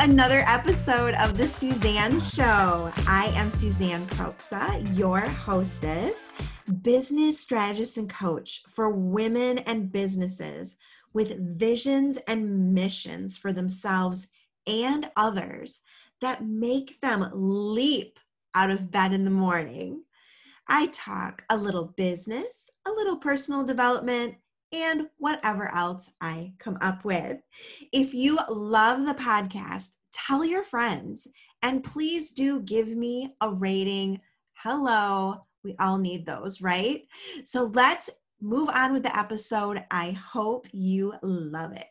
Another episode of The Suzanne Show. I am Suzanne Proksa, your hostess, business strategist and coach for women and businesses with visions and missions for themselves and others that make them leap out of bed in the morning. I talk a little business, a little personal development, and whatever else I come up with. If you love the podcast, tell your friends and please do give me a rating. Hello, we all need those, right? So let's move on with the episode. I hope you love it.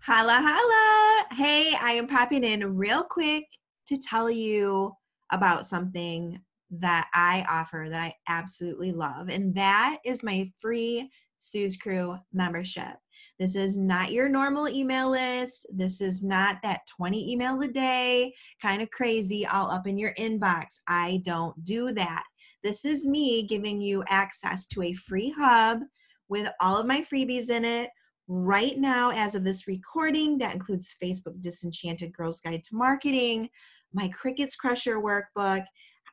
Holla, holla. Hey, I am popping in real quick to tell you about something that I offer that I absolutely love, and that is my free Sue's Crew membership. This is not your normal email list. This is not that 20 email a day kind of crazy all up in your inbox. I don't do that. This is me giving you access to a free hub with all of my freebies in it. Right now, as of this recording, that includes Facebook Disenchanted Girls Guide to Marketing, my Crickets Crusher workbook,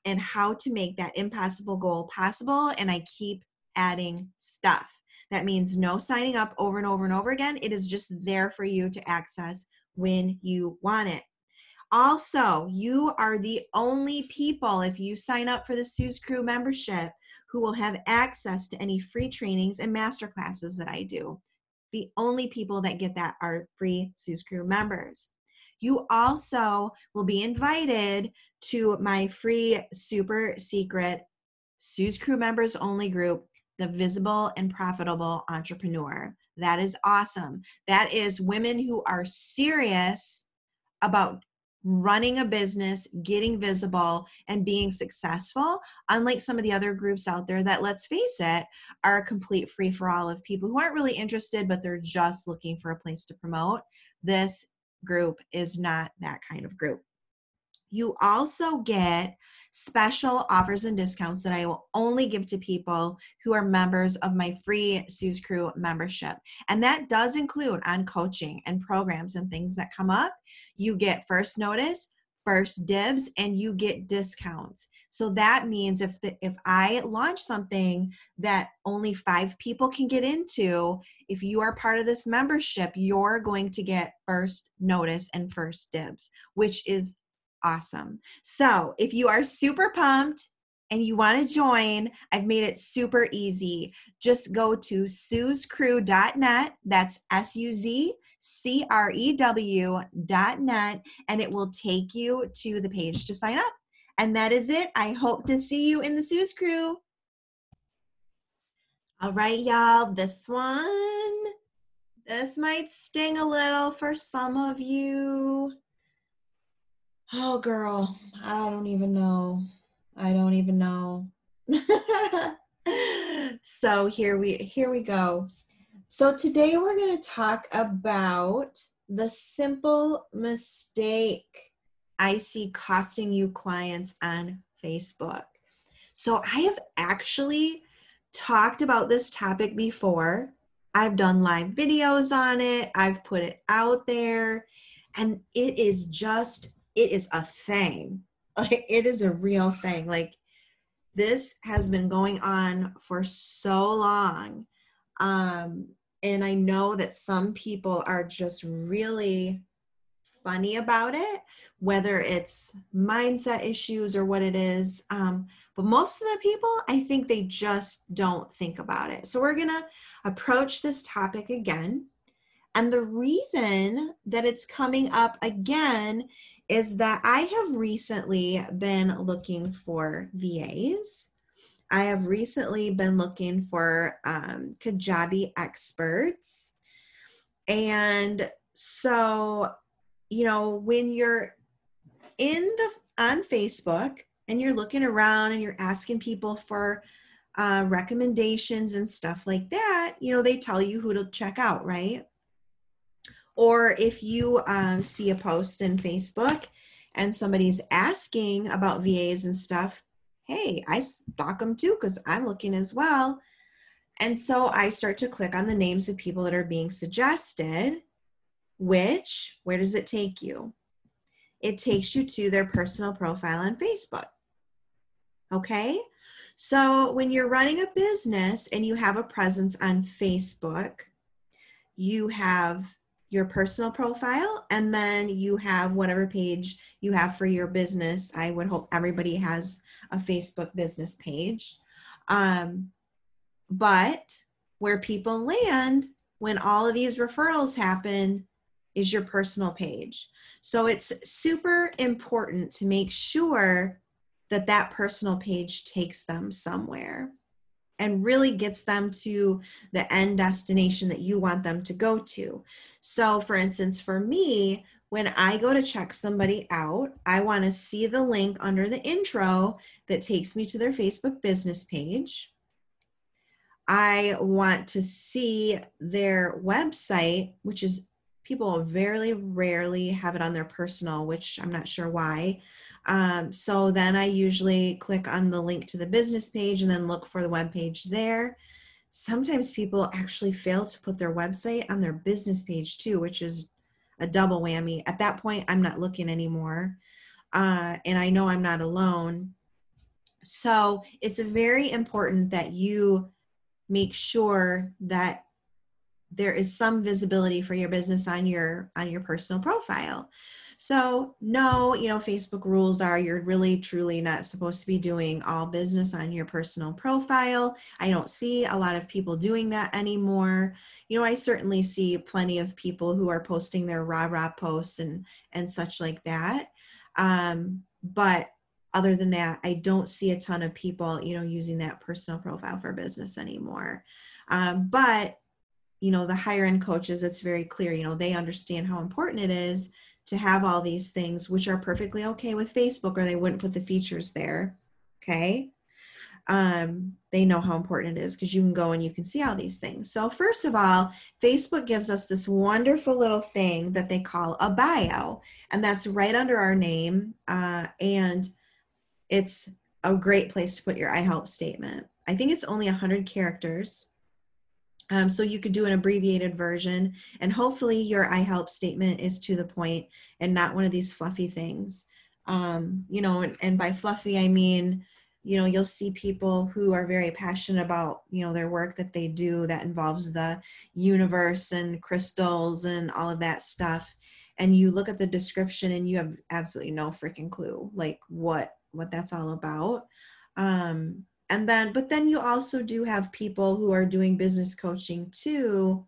and how to make that impossible goal possible. And I keep adding stuff. That means no signing up over and over and over again. It is just there for you to access when you want it. Also, you are the only people, if you sign up for the Sue's Crew membership, who will have access to any free trainings and masterclasses that I do. The only people that get that are free Sue's Crew members. You also will be invited to my free super secret Sue's Crew members only group, the Visible and Profitable Entrepreneur. That is awesome. That is women who are serious about running a business, getting visible, and being successful, unlike some of the other groups out there that, let's face it, are a complete free for all of people who aren't really interested, but they're just looking for a place to promote. This group is not that kind of group. You also get special offers and discounts that I will only give to people who are members of my free Sue's Crew membership. And that does include on coaching and programs and things that come up. You get first notice, first dibs and you get discounts so that means if the, if i launch something that only five people can get into if you are part of this membership you're going to get first notice and first dibs which is awesome so if you are super pumped and you want to join, I've made it super easy. Just go to suzcrew.net. That's S U Z crew.net, and it will take you to the page to sign up. And that is it. I hope to see you in the Sue's Crew. All right, y'all, this one, this might sting a little for some of you. Oh, girl, I don't even know. I don't even know. so here we here we go. So, today we're going to talk about the simple mistake I see costing you clients on Facebook. So, I have actually talked about this topic before. I've done live videos on it, I've put it out there, and it is just, it is a thing. It is a real thing. Like, this has been going on for so long. Um, and I know that some people are just really funny about it, whether it's mindset issues or what it is. Um, but most of the people, I think they just don't think about it. So we're going to approach this topic again. And the reason that it's coming up again is that I have recently been looking for VAs I have recently been looking for um, Kajabi experts. And so, you know, when you're in the on Facebook and you're looking around and you're asking people for uh, recommendations and stuff like that, you know, they tell you who to check out, right? Or if you um, see a post in Facebook and somebody's asking about VAs and stuff, hey, I stalk them too because I'm looking as well. And so I start to click on the names of people that are being suggested. which, where does it take you? It takes you to their personal profile on Facebook. Okay? So when you're running a business and you have a presence on Facebook, you have your personal profile and then you have whatever page you have for your business. I would hope everybody has a Facebook business page. Um, but where people land when all of these referrals happen is your personal page. So it's super important to make sure that that personal page takes them somewhere and really gets them to the end destination that you want them to go to. So, for instance, for me, when I go to check somebody out, I want to see the link under the intro that takes me to their Facebook business page. I want to see their website, which is people very rarely have it on their personal, which I'm not sure why. Um, so then I usually click on the link to the business page and then look for the web page there. Sometimes people actually fail to put their website on their business page too, which is a double whammy. At that point, I'm not looking anymore. Uh, and I know I'm not alone. So it's very important that you make sure that there is some visibility for your business on your on your personal profile. So no you know facebook rules are you're really truly not supposed to be doing all business on your personal profile. I don't see a lot of people doing that anymore. You know i certainly see plenty of people who are posting their rah rah posts and and such like that. Um but other than that i don't see a ton of people you know using that personal profile for business anymore. Um, but you know the higher end coaches it's very clear you know they understand how important it is to have all these things which are perfectly okay with facebook or they wouldn't put the features there okay um, they know how important it is because you can go and you can see all these things. So, first of all, Facebook gives us this wonderful little thing that they call a bio, and that's right under our name. Uh, and it's a great place to put your I help statement. I think it's only 100 characters. Um, so you could do an abbreviated version, and hopefully your I help statement is to the point and not one of these fluffy things. Um, you know, and, and by fluffy, I mean, you know, you'll see people who are very passionate about, you know, their work that they do that involves the universe and crystals and all of that stuff. And you look at the description and you have absolutely no freaking clue, like what what that's all about. Um, and then, but then you also do have people who are doing business coaching too,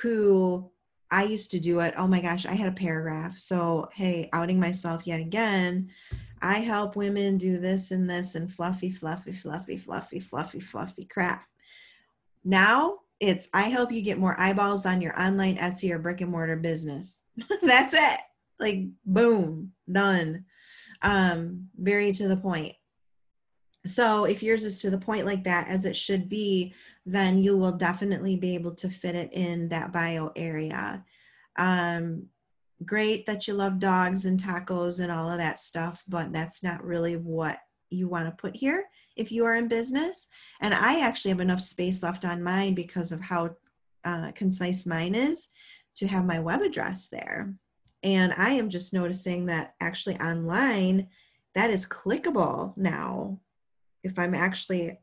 who I used to do it. Oh my gosh, I had a paragraph. So, hey, outing myself yet again. I help women do this and this and fluffy, fluffy, fluffy, fluffy, fluffy, fluffy crap. Now it's I help you get more eyeballs on your online Etsy or brick and mortar business. That's it. Like, boom, done um, very to the point. So if yours is to the point like that, as it should be, then you will definitely be able to fit it in that bio area. Um, great that you love dogs and tacos and all of that stuff, but that's not really what you want to put here if you are in business. And I actually have enough space left on mine because of how uh, concise mine is to have my web address there. And I am just noticing that actually online, that is clickable now. If I'm actually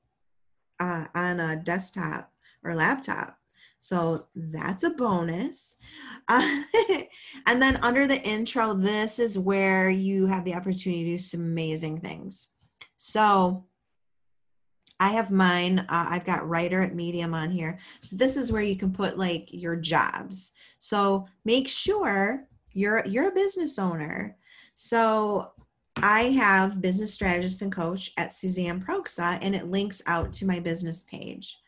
uh, on a desktop or laptop. So that's a bonus. Uh, and then under the intro, this is where you have the opportunity to do some amazing things. So I have mine. Uh, I've got writer at Medium on here. So this is where you can put like your jobs. So make sure you're you're a business owner so i have business strategist and coach at suzanne proksa and it links out to my business page.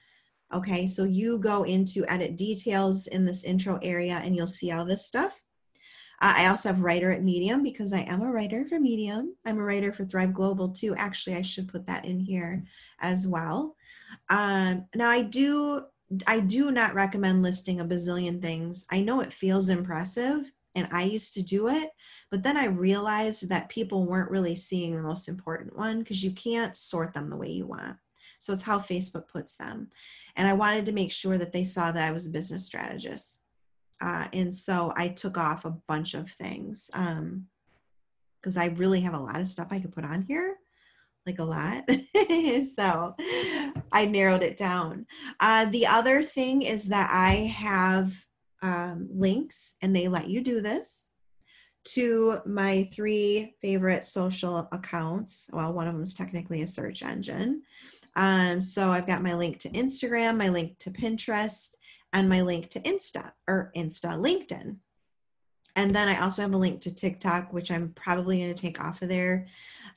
Okay so you go into edit details in this intro area and you'll see all this stuff. Uh, i also have writer at medium because i am a writer for medium. I'm a writer for thrive global too. Actually i should put that in here as well. Um, now i do i do not recommend listing a bazillion things. I know it feels impressive and I used to do it. But then I realized that people weren't really seeing the most important one because you can't sort them the way you want. So it's how Facebook puts them. And I wanted to make sure that they saw that I was a business strategist. Uh, and so I took off a bunch of things because um, I really have a lot of stuff I could put on here, like a lot. so I narrowed it down. Uh, the other thing is that I have um, links, and they let you do this to my three favorite social accounts. Well, one of them is technically a search engine. Um, so I've got my link to Instagram, my link to Pinterest, and my link to Insta or Insta LinkedIn. And then I also have a link to TikTok, which I'm probably going to take off of there.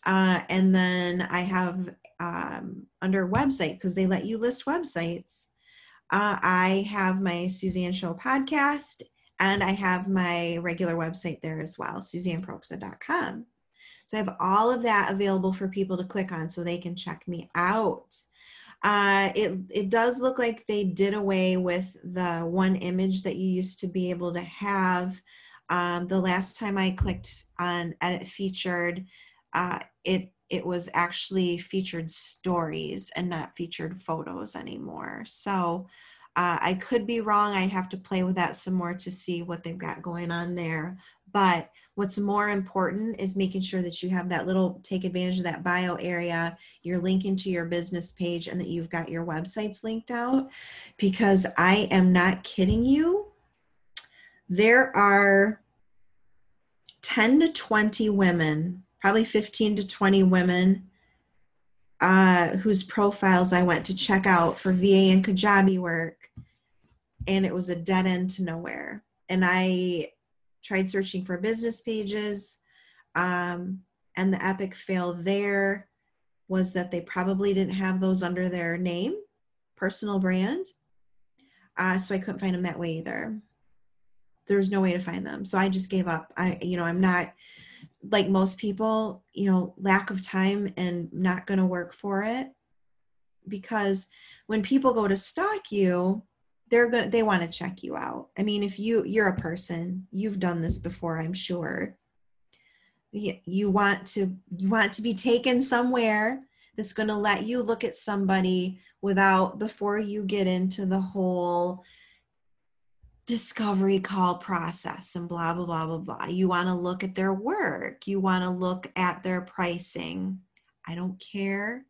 Uh, and then I have um, under website because they let you list websites. Uh, I have my Suzanne Show podcast and I have my regular website there as well, suzanneproksa.com. So I have all of that available for people to click on so they can check me out. Uh, it, it does look like they did away with the one image that you used to be able to have. Um, the last time I clicked on edit featured, uh, it it was actually featured stories and not featured photos anymore. So uh, I could be wrong. I have to play with that some more to see what they've got going on there. But what's more important is making sure that you have that little take advantage of that bio area, you're linking to your business page, and that you've got your websites linked out. Because I am not kidding you, there are 10 to 20 women, probably 15 to 20 women. Uh, whose profiles I went to check out for VA and Kajabi work, and it was a dead end to nowhere. And I tried searching for business pages, um, and the epic fail there was that they probably didn't have those under their name, personal brand. Uh, so I couldn't find them that way either. There's no way to find them. So I just gave up. I, you know, I'm not like most people, you know, lack of time and not going to work for it. Because when people go to stalk you, they're going to they want to check you out. I mean if you you're a person you've done this before i'm sure. You want to you want to be taken somewhere that's going to let you look at somebody without before you get into the whole discovery call process and blah blah blah blah blah. You want to look at their work. You want to look at their pricing. I don't care.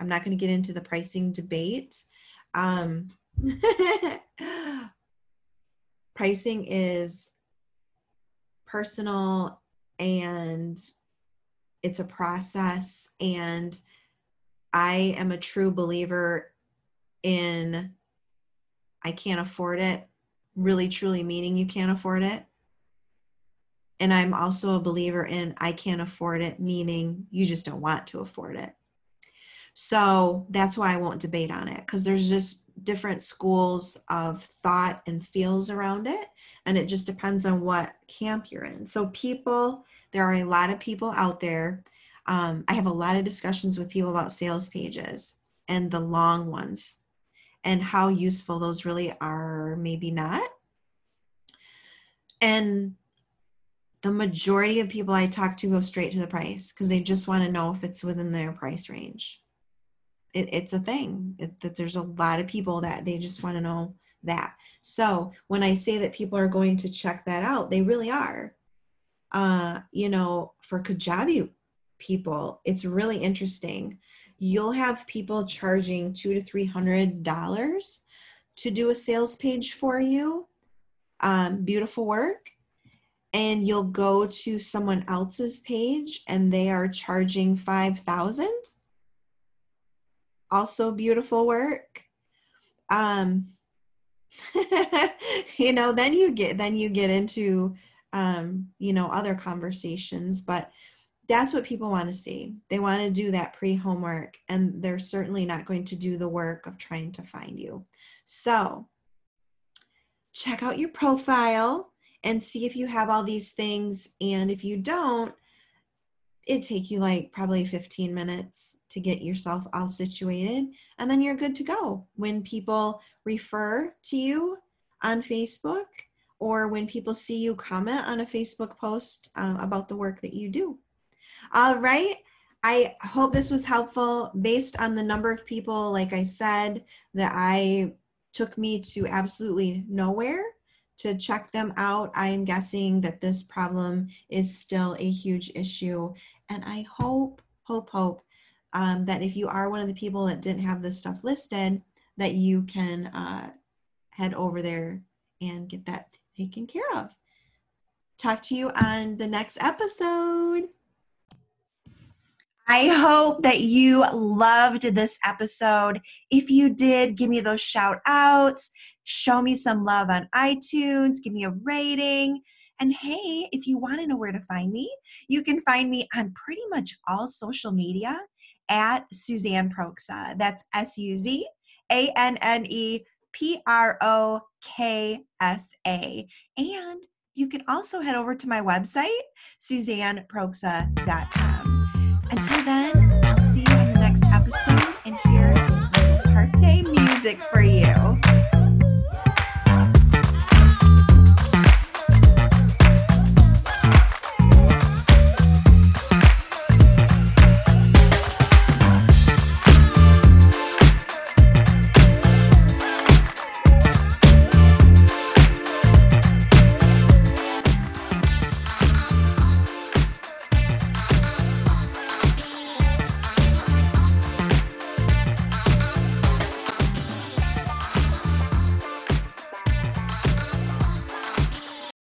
I'm not going to get into the pricing debate. Um, Pricing is personal and it's a process. And I am a true believer in I can't afford it, really truly meaning you can't afford it. And I'm also a believer in I can't afford it, meaning you just don't want to afford it. So that's why I won't debate on it because there's just different schools of thought and feels around it. And it just depends on what camp you're in. So, people, there are a lot of people out there. Um, I have a lot of discussions with people about sales pages and the long ones and how useful those really are, maybe not. And the majority of people I talk to go straight to the price because they just want to know if it's within their price range. It, it's a thing. It, that there's a lot of people that they just want to know that. So when i say that people are going to check that out they really are. Uh you know for kajabi people it's really interesting you'll have people charging two to three hundred dollars to do a sales page for you. Um, beautiful work. And you'll go to someone else's page and they are charging 5000 also beautiful work. Um you know then you get then you get into um you know other conversations but that's what people want to see. They want to do that pre homework and they're certainly not going to do the work of trying to find you. So check out your profile and see if you have all these things and if you don't it take you like probably 15 minutes to get yourself all situated and then you're good to go. When people refer to you on facebook or when people see you comment on a facebook post uh, about the work that you do all right i hope this was helpful based on the number of people like i said that i took me to absolutely nowhere to check them out. I am guessing that this problem is still a huge issue. And I hope, hope, hope um, that if you are one of the people that didn't have this stuff listed, that you can uh, head over there and get that taken care of. Talk to you on the next episode. I hope that you loved this episode. If you did, give me those shout outs, show me some love on iTunes, give me a rating. And hey, if you want to know where to find me, you can find me on pretty much all social media at Suzanne Proksa. That's S U Z A N N E P R O K S A. And you can also head over to my website, suzanneproksa.com. Until then, I'll see you in the next episode, and here is the Parte music for you.